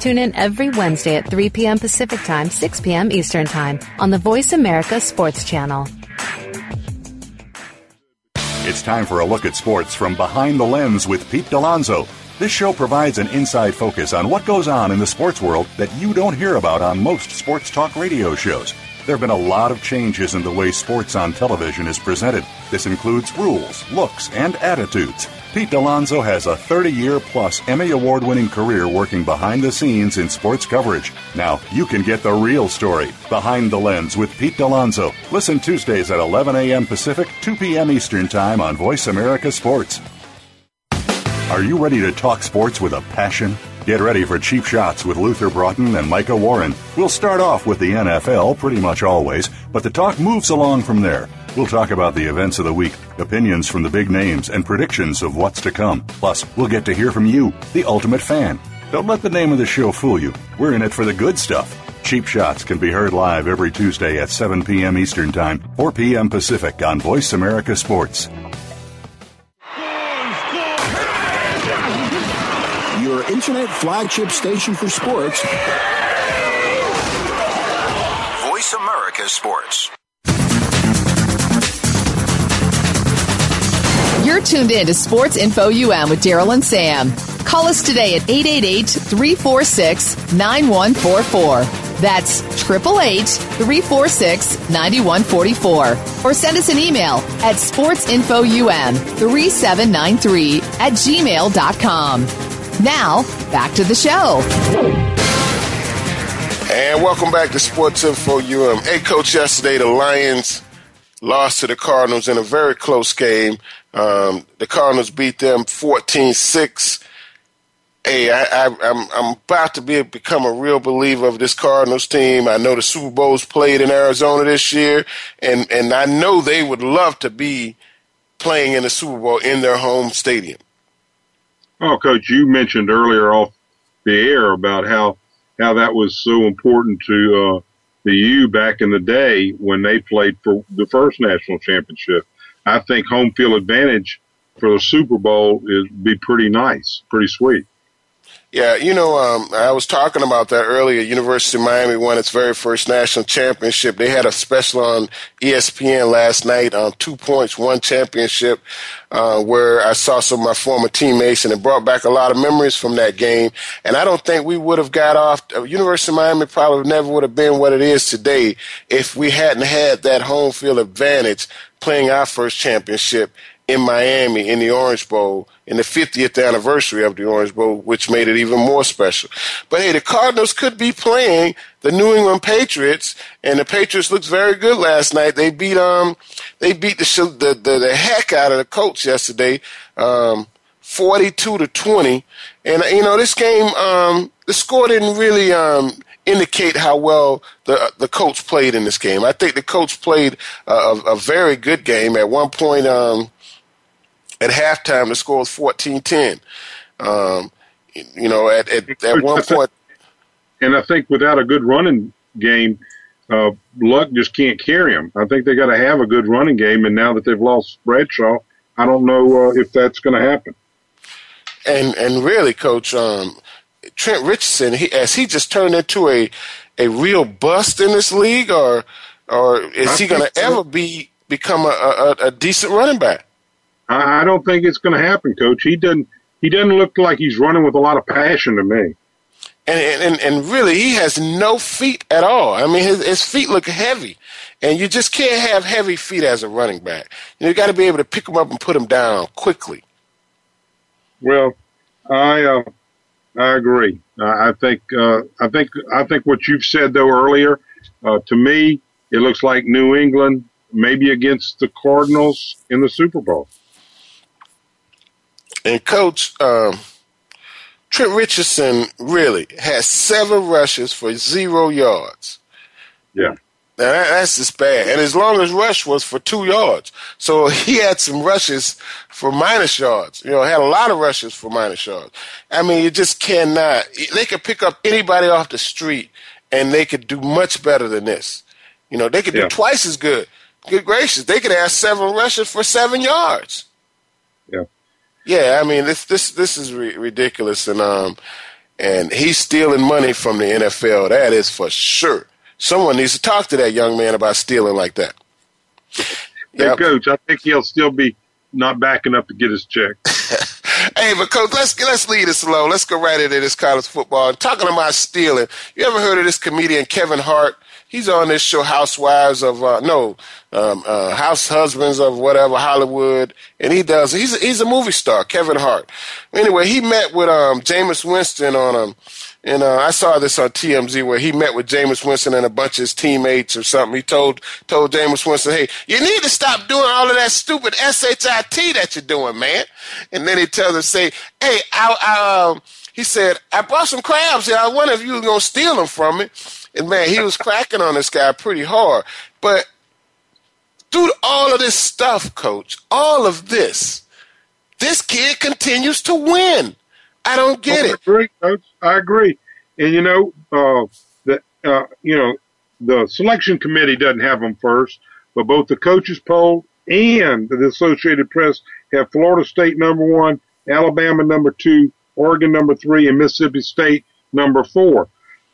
Tune in every Wednesday at 3 p.m. Pacific Time, 6 p.m. Eastern Time on the Voice America Sports Channel. It's time for a look at sports from behind the lens with Pete Dalonzo. This show provides an inside focus on what goes on in the sports world that you don't hear about on most sports talk radio shows. There have been a lot of changes in the way sports on television is presented. This includes rules, looks, and attitudes. Pete Dalonzo has a 30 year plus Emmy Award winning career working behind the scenes in sports coverage. Now, you can get the real story behind the lens with Pete Dalonzo. Listen Tuesdays at 11 a.m. Pacific, 2 p.m. Eastern Time on Voice America Sports. Are you ready to talk sports with a passion? Get ready for cheap shots with Luther Broughton and Micah Warren. We'll start off with the NFL pretty much always, but the talk moves along from there. We'll talk about the events of the week, opinions from the big names, and predictions of what's to come. Plus, we'll get to hear from you, the ultimate fan. Don't let the name of the show fool you. We're in it for the good stuff. Cheap Shots can be heard live every Tuesday at 7 p.m. Eastern Time, 4 p.m. Pacific on Voice America Sports. Your internet flagship station for sports. Voice America Sports. You're tuned in to Sports Info UM with Daryl and Sam. Call us today at 888-346-9144. That's 888-346-9144. Or send us an email at sportsinfoum3793 at gmail.com. Now, back to the show. And welcome back to Sports Info UM. Hey, Coach, yesterday the Lions lost to the Cardinals in a very close game. Um, the Cardinals beat them 14 6. Hey, I, I, I'm I'm about to be become a real believer of this Cardinals team. I know the Super Bowl's played in Arizona this year, and and I know they would love to be playing in the Super Bowl in their home stadium. Oh, Coach, you mentioned earlier off the air about how how that was so important to uh, the U back in the day when they played for the first national championship. I think home field advantage for the Super Bowl is be pretty nice, pretty sweet. Yeah, you know, um, I was talking about that earlier. University of Miami won its very first national championship. They had a special on ESPN last night on two points, one championship, uh, where I saw some of my former teammates, and it brought back a lot of memories from that game. And I don't think we would have got off. Uh, University of Miami probably never would have been what it is today if we hadn't had that home field advantage playing our first championship in Miami in the Orange Bowl in the 50th anniversary of the Orange Bowl, which made it even more special. But hey, the Cardinals could be playing the New England Patriots, and the Patriots looked very good last night. They beat um they beat the the the, the heck out of the Colts yesterday, um, 42 to 20. And you know this game, um, the score didn't really um indicate how well the the Colts played in this game. I think the Colts played a, a, very good game. At one point, um, at halftime, the score was 14-10. Um, you know, at, at, at one point. And I think without a good running game, uh, Luck just can't carry them. I think they got to have a good running game, and now that they've lost Bradshaw, I don't know uh, if that's going to happen. And and really, Coach, um, Trent Richardson, he, has he just turned into a a real bust in this league, or or is I he going to so. ever be become a, a, a decent running back? I, I don't think it's going to happen, Coach. He doesn't. He doesn't look like he's running with a lot of passion to me. And, and and really, he has no feet at all. I mean, his, his feet look heavy, and you just can't have heavy feet as a running back. You, know, you got to be able to pick them up and put them down quickly. Well, I uh, I agree. I think uh, I think I think what you've said though earlier. Uh, to me, it looks like New England maybe against the Cardinals in the Super Bowl. And coach, um, Trent Richardson really has seven rushes for zero yards. Yeah. Now that, that's just bad. And his longest rush was for two yards. So <laughs> he had some rushes for minus yards. You know, had a lot of rushes for minus yards. I mean, you just cannot. They could pick up anybody off the street and they could do much better than this. You know, they could do twice as good. Good gracious, they could have seven rushes for seven yards. Yeah. Yeah, I mean this this this is ri- ridiculous, and um, and he's stealing money from the NFL. That is for sure. Someone needs to talk to that young man about stealing like that. Hey, yep. coach, I think he'll still be not backing up to get his check. <laughs> hey, but coach, let's let's leave this alone. Let's go right into this college football. talking about stealing, you ever heard of this comedian Kevin Hart? He's on this show, Housewives of uh, no, um, uh, House Husbands of whatever Hollywood, and he does. He's a, he's a movie star, Kevin Hart. Anyway, he met with um, Jameis Winston on um, and uh, I saw this on TMZ where he met with Jameis Winston and a bunch of his teammates or something. He told told Jameis Winston, "Hey, you need to stop doing all of that stupid shit that you're doing, man." And then he tells him, "Say, hey, I, I um, he said I brought some crabs here. I wonder if you were gonna steal them from me." And man, he was cracking on this guy pretty hard. But through all of this stuff, coach, all of this, this kid continues to win. I don't get it. I agree, coach. I agree. And you know, uh, the uh, you know, the selection committee doesn't have them first, but both the coaches poll and the Associated Press have Florida State number one, Alabama number two, Oregon number three, and Mississippi State number four.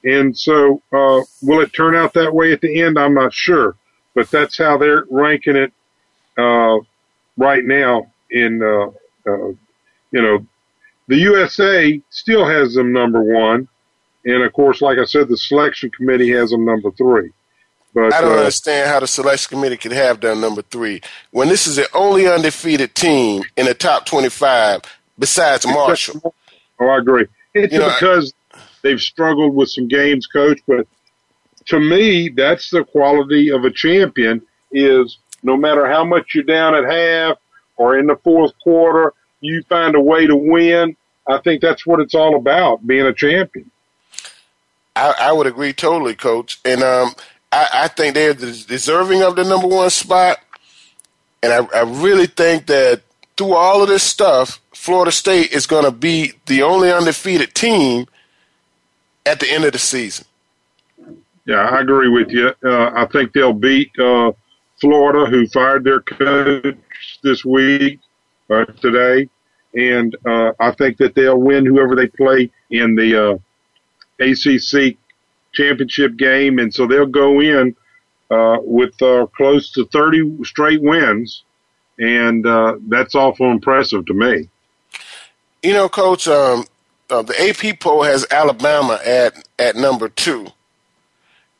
And so, uh, will it turn out that way at the end? I'm not sure, but that's how they're ranking it uh, right now. In uh, uh you know, the USA still has them number one, and of course, like I said, the selection committee has them number three. But I don't uh, understand how the selection committee could have them number three when this is the only undefeated team in the top twenty-five besides Marshall. Oh, I agree. It's you know, because they've struggled with some games, coach. But to me, that's the quality of a champion: is no matter how much you're down at half or in the fourth quarter, you find a way to win. I think that's what it's all about, being a champion. I, I would agree totally, Coach. And um, I, I, think they're deserving of the number one spot. And I, I really think that through all of this stuff, Florida State is going to be the only undefeated team at the end of the season. Yeah, I agree with you. Uh, I think they'll beat uh, Florida, who fired their coach this week uh, today, and uh, I think that they'll win whoever they play in the uh, ACC championship game, and so they'll go in uh, with uh, close to 30 straight wins, and uh, that's awful impressive to me. You know, Coach, um, uh, the AP poll has Alabama at at number two,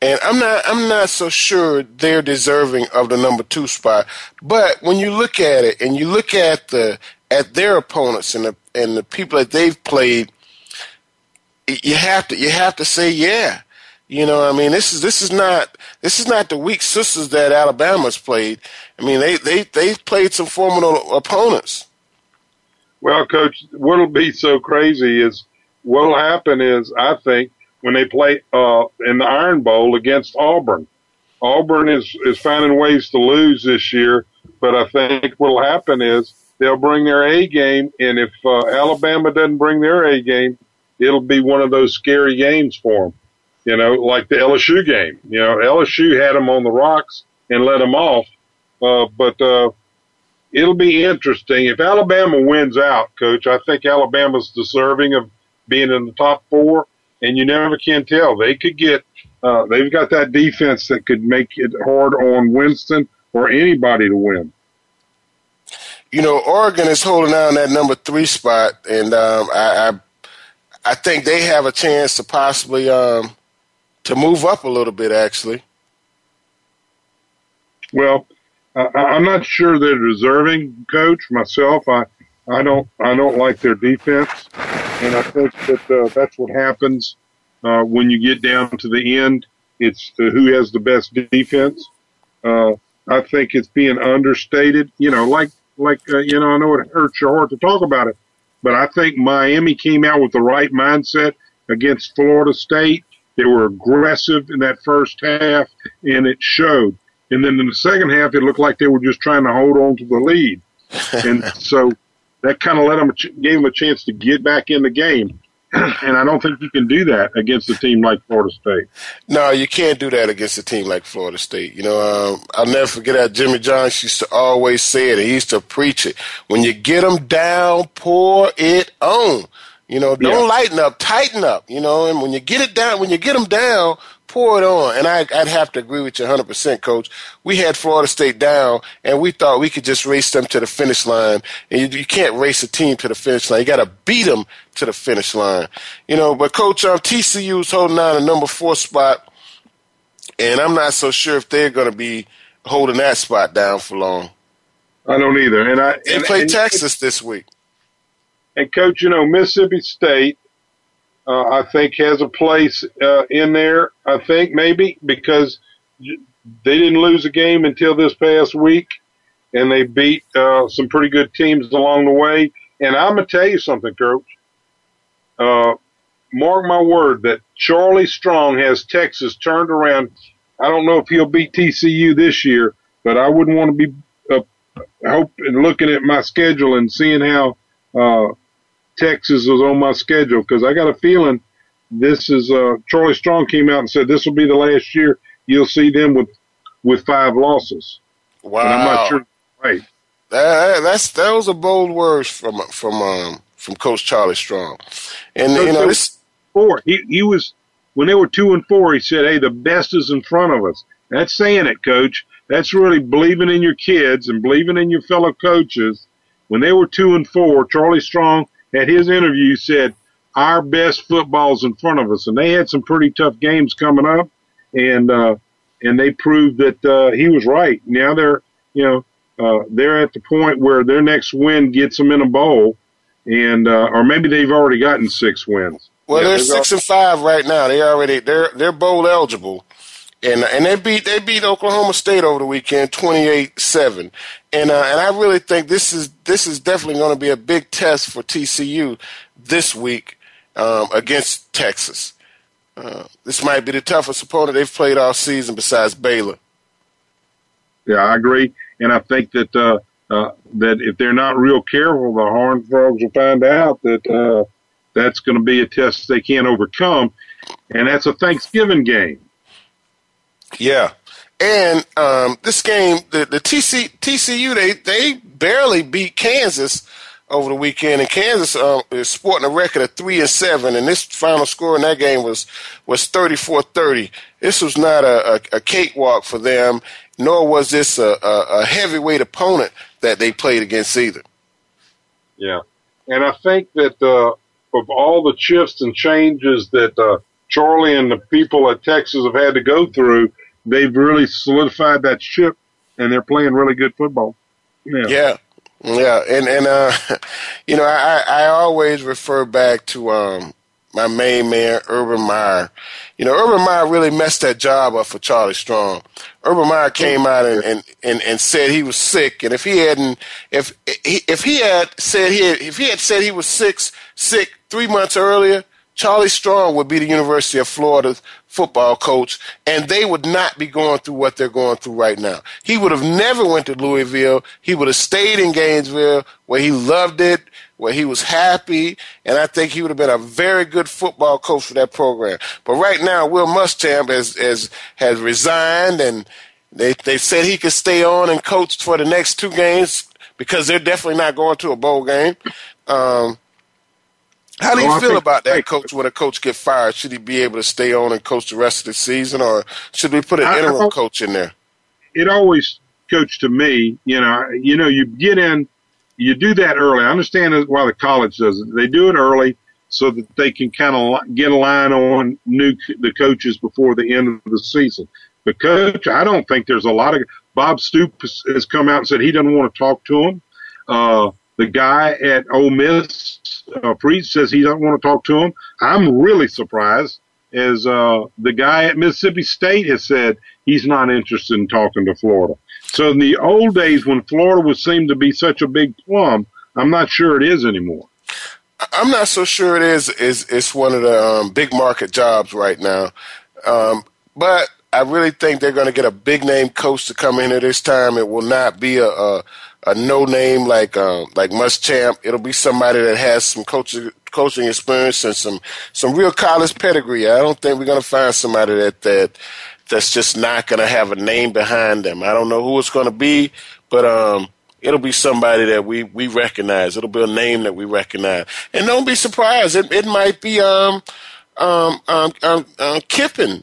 and I'm not I'm not so sure they're deserving of the number two spot. But when you look at it and you look at the at their opponents and the and the people that they've played, you have to you have to say yeah. You know, I mean, this is this is not this is not the weak sisters that Alabama's played. I mean, they they they've played some formidable opponents. Well, coach, what'll be so crazy is what'll happen is I think when they play uh, in the Iron Bowl against Auburn. Auburn is, is finding ways to lose this year, but I think what'll happen is they'll bring their A game, and if uh, Alabama doesn't bring their A game, it'll be one of those scary games for them. You know, like the LSU game. You know, LSU had them on the rocks and let them off, uh, but uh, it'll be interesting if Alabama wins out, Coach. I think Alabama's deserving of being in the top four and you never can tell. They could get, uh, they've got that defense that could make it hard on Winston or anybody to win. You know, Oregon is holding down that number three spot, and um, I, I, I think they have a chance to possibly um, to move up a little bit. Actually, well, uh, I'm not sure they're deserving, Coach. Myself, I, I don't, I don't like their defense. And I think that uh, that's what happens uh, when you get down to the end. It's the, who has the best defense. Uh, I think it's being understated. You know, like like uh, you know, I know it hurts your heart to talk about it, but I think Miami came out with the right mindset against Florida State. They were aggressive in that first half, and it showed. And then in the second half, it looked like they were just trying to hold on to the lead. and <laughs> so that kind of let them gave them a chance to get back in the game. <clears throat> and I don't think you can do that against a team like Florida State. No, you can't do that against a team like Florida State. You know, um, I'll never forget how Jimmy Johnson used to always say it. He used to preach it. When you get them down, pour it on. You know, don't yeah. lighten up, tighten up. You know, and when you get it down, when you get them down, pour it on. And I, would have to agree with you 100%, Coach. We had Florida State down, and we thought we could just race them to the finish line. And you, you can't race a team to the finish line. You got to beat them to the finish line. You know, but Coach, um, TCU's holding on a number four spot, and I'm not so sure if they're going to be holding that spot down for long. I don't either. And I they and, play and, Texas this week. And coach, you know Mississippi State, uh, I think has a place uh, in there. I think maybe because they didn't lose a game until this past week, and they beat uh, some pretty good teams along the way. And I'm gonna tell you something, coach. Uh, mark my word that Charlie Strong has Texas turned around. I don't know if he'll beat TCU this year, but I wouldn't want to be uh, hope and looking at my schedule and seeing how uh, Texas was on my schedule because I got a feeling this is uh, Charlie Strong came out and said this will be the last year you'll see them with with five losses. Wow, and I'm not sure. Right, that, that's that was a bold words from from um, from Coach Charlie Strong, and you know this four. He he was when they were two and four. He said, "Hey, the best is in front of us." That's saying it, Coach. That's really believing in your kids and believing in your fellow coaches. When they were two and four, Charlie Strong at his interview said, our best football's in front of us. And they had some pretty tough games coming up. And, uh, and they proved that, uh, he was right. Now they're, you know, uh, they're at the point where their next win gets them in a bowl and, uh, or maybe they've already gotten six wins. Well, yeah, they're six and five right now. They already, they're, they're bowl eligible and and they beat they beat Oklahoma State over the weekend, twenty eight seven, and uh, and I really think this is this is definitely going to be a big test for TCU this week um, against Texas. Uh, this might be the toughest opponent they've played all season besides Baylor. Yeah, I agree, and I think that uh, uh, that if they're not real careful, the Horned Frogs will find out that uh, that's going to be a test they can't overcome, and that's a Thanksgiving game. Yeah. And um, this game, the, the TC, TCU, they, they barely beat Kansas over the weekend, and Kansas um, is sporting a record of three and seven. And this final score in that game was was 34-30. This was not a, a, a cakewalk for them, nor was this a, a, a heavyweight opponent that they played against either. Yeah, and I think that uh, of all the shifts and changes that uh, Charlie and the people at Texas have had to go through, they've really solidified that ship, and they're playing really good football. Yeah. Yeah. Yeah, and and uh, <laughs> you know, I I always refer back to um my main man Urban Meyer. You know, Urban Meyer really messed that job up for Charlie Strong. Urban Meyer came out and, and, and, and said he was sick, and if he hadn't, if he, if he had said he had, if he had said he was sick sick three months earlier, Charlie Strong would be the University of Florida's football coach, and they would not be going through what they're going through right now. He would have never went to Louisville. He would have stayed in Gainesville, where he loved it, where he was happy, and I think he would have been a very good football coach for that program. But right now, Will Muschamp has has has resigned, and they they said he could stay on and coach for the next two games because they're definitely not going to a bowl game. Um, how do you feel about that, coach? When a coach get fired, should he be able to stay on and coach the rest of the season, or should we put an I, interim I, coach in there? It always, coach, to me, you know, you know, you get in, you do that early. I understand why the college does it. They do it early so that they can kind of get a line on new the coaches before the end of the season. But coach, I don't think there's a lot of Bob Stoops has come out and said he doesn't want to talk to him. Uh, the guy at Ole Miss uh, Priest says he doesn't want to talk to him. I'm really surprised, as uh, the guy at Mississippi State has said he's not interested in talking to Florida. So in the old days when Florida was seemed to be such a big plum, I'm not sure it is anymore. I'm not so sure it is. Is it's one of the um, big market jobs right now, um, but I really think they're going to get a big name coach to come in at this time. It will not be a, a a no name like um, like Muschamp. It'll be somebody that has some coaching coaching experience and some some real college pedigree. I don't think we're gonna find somebody that that that's just not gonna have a name behind them. I don't know who it's gonna be, but um, it'll be somebody that we we recognize. It'll be a name that we recognize, and don't be surprised. It it might be um um, um, um, um,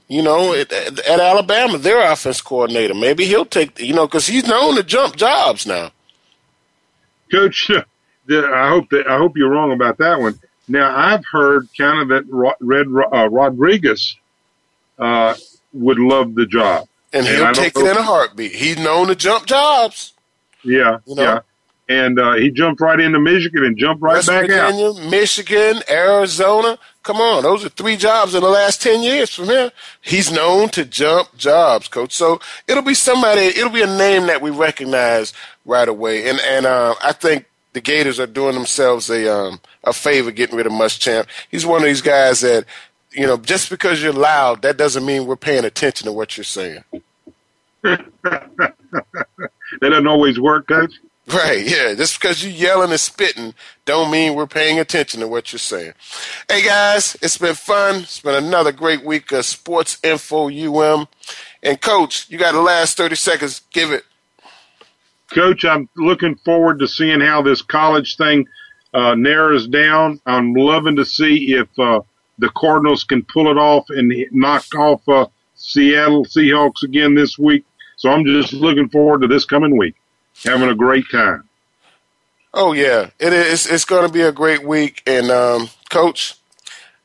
you know, at, at Alabama, their offense coordinator. Maybe he'll take, you know, because he's known to jump jobs now. Coach, <laughs> I hope that I hope you're wrong about that one. Now I've heard kind of that Red uh, Rodriguez uh, would love the job, and he'll and take it in a heartbeat. He's known to jump jobs. Yeah, you know? yeah and uh, he jumped right into Michigan and jumped right West back Virginia, out. Michigan, Arizona. Come on, those are three jobs in the last ten years from him. He's known to jump jobs, coach. So it'll be somebody. It'll be a name that we recognize right away. And and uh, I think the Gators are doing themselves a um, a favor getting rid of Muschamp. He's one of these guys that you know just because you're loud, that doesn't mean we're paying attention to what you're saying. <laughs> that doesn't always work, coach. Right, yeah. Just because you yelling and spitting don't mean we're paying attention to what you're saying. Hey guys, it's been fun. It's been another great week of Sports Info UM. And coach, you got the last 30 seconds. Give it. Coach, I'm looking forward to seeing how this college thing uh, narrows down. I'm loving to see if uh, the Cardinals can pull it off and knock off uh, Seattle Seahawks again this week. So I'm just looking forward to this coming week having a great time. Oh yeah, it is. It's going to be a great week, and um, Coach,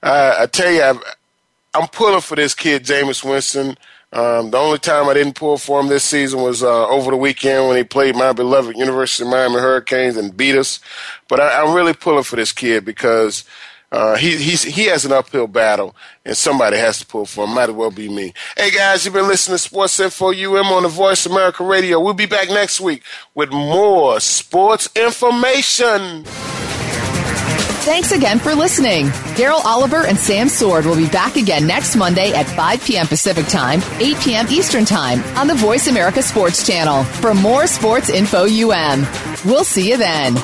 I, I tell you, i am pulling for this kid, Jameis Winston. Um, the only time I didn't pull for him this season was uh, over the weekend when he played my beloved University of Miami Hurricanes and beat us. But I, I'm really pulling for this kid because uh, he he has an uphill battle, and somebody has to pull for him. Might as well be me. Hey guys, you've been listening to Sports Info UM on the Voice America Radio. We'll be back next week with more sports information. Thanks again for listening. Daryl Oliver and Sam Sword will be back again next Monday at 5 p.m. Pacific Time, 8 p.m. Eastern Time on the Voice America Sports Channel for more Sports Info UM. We'll see you then.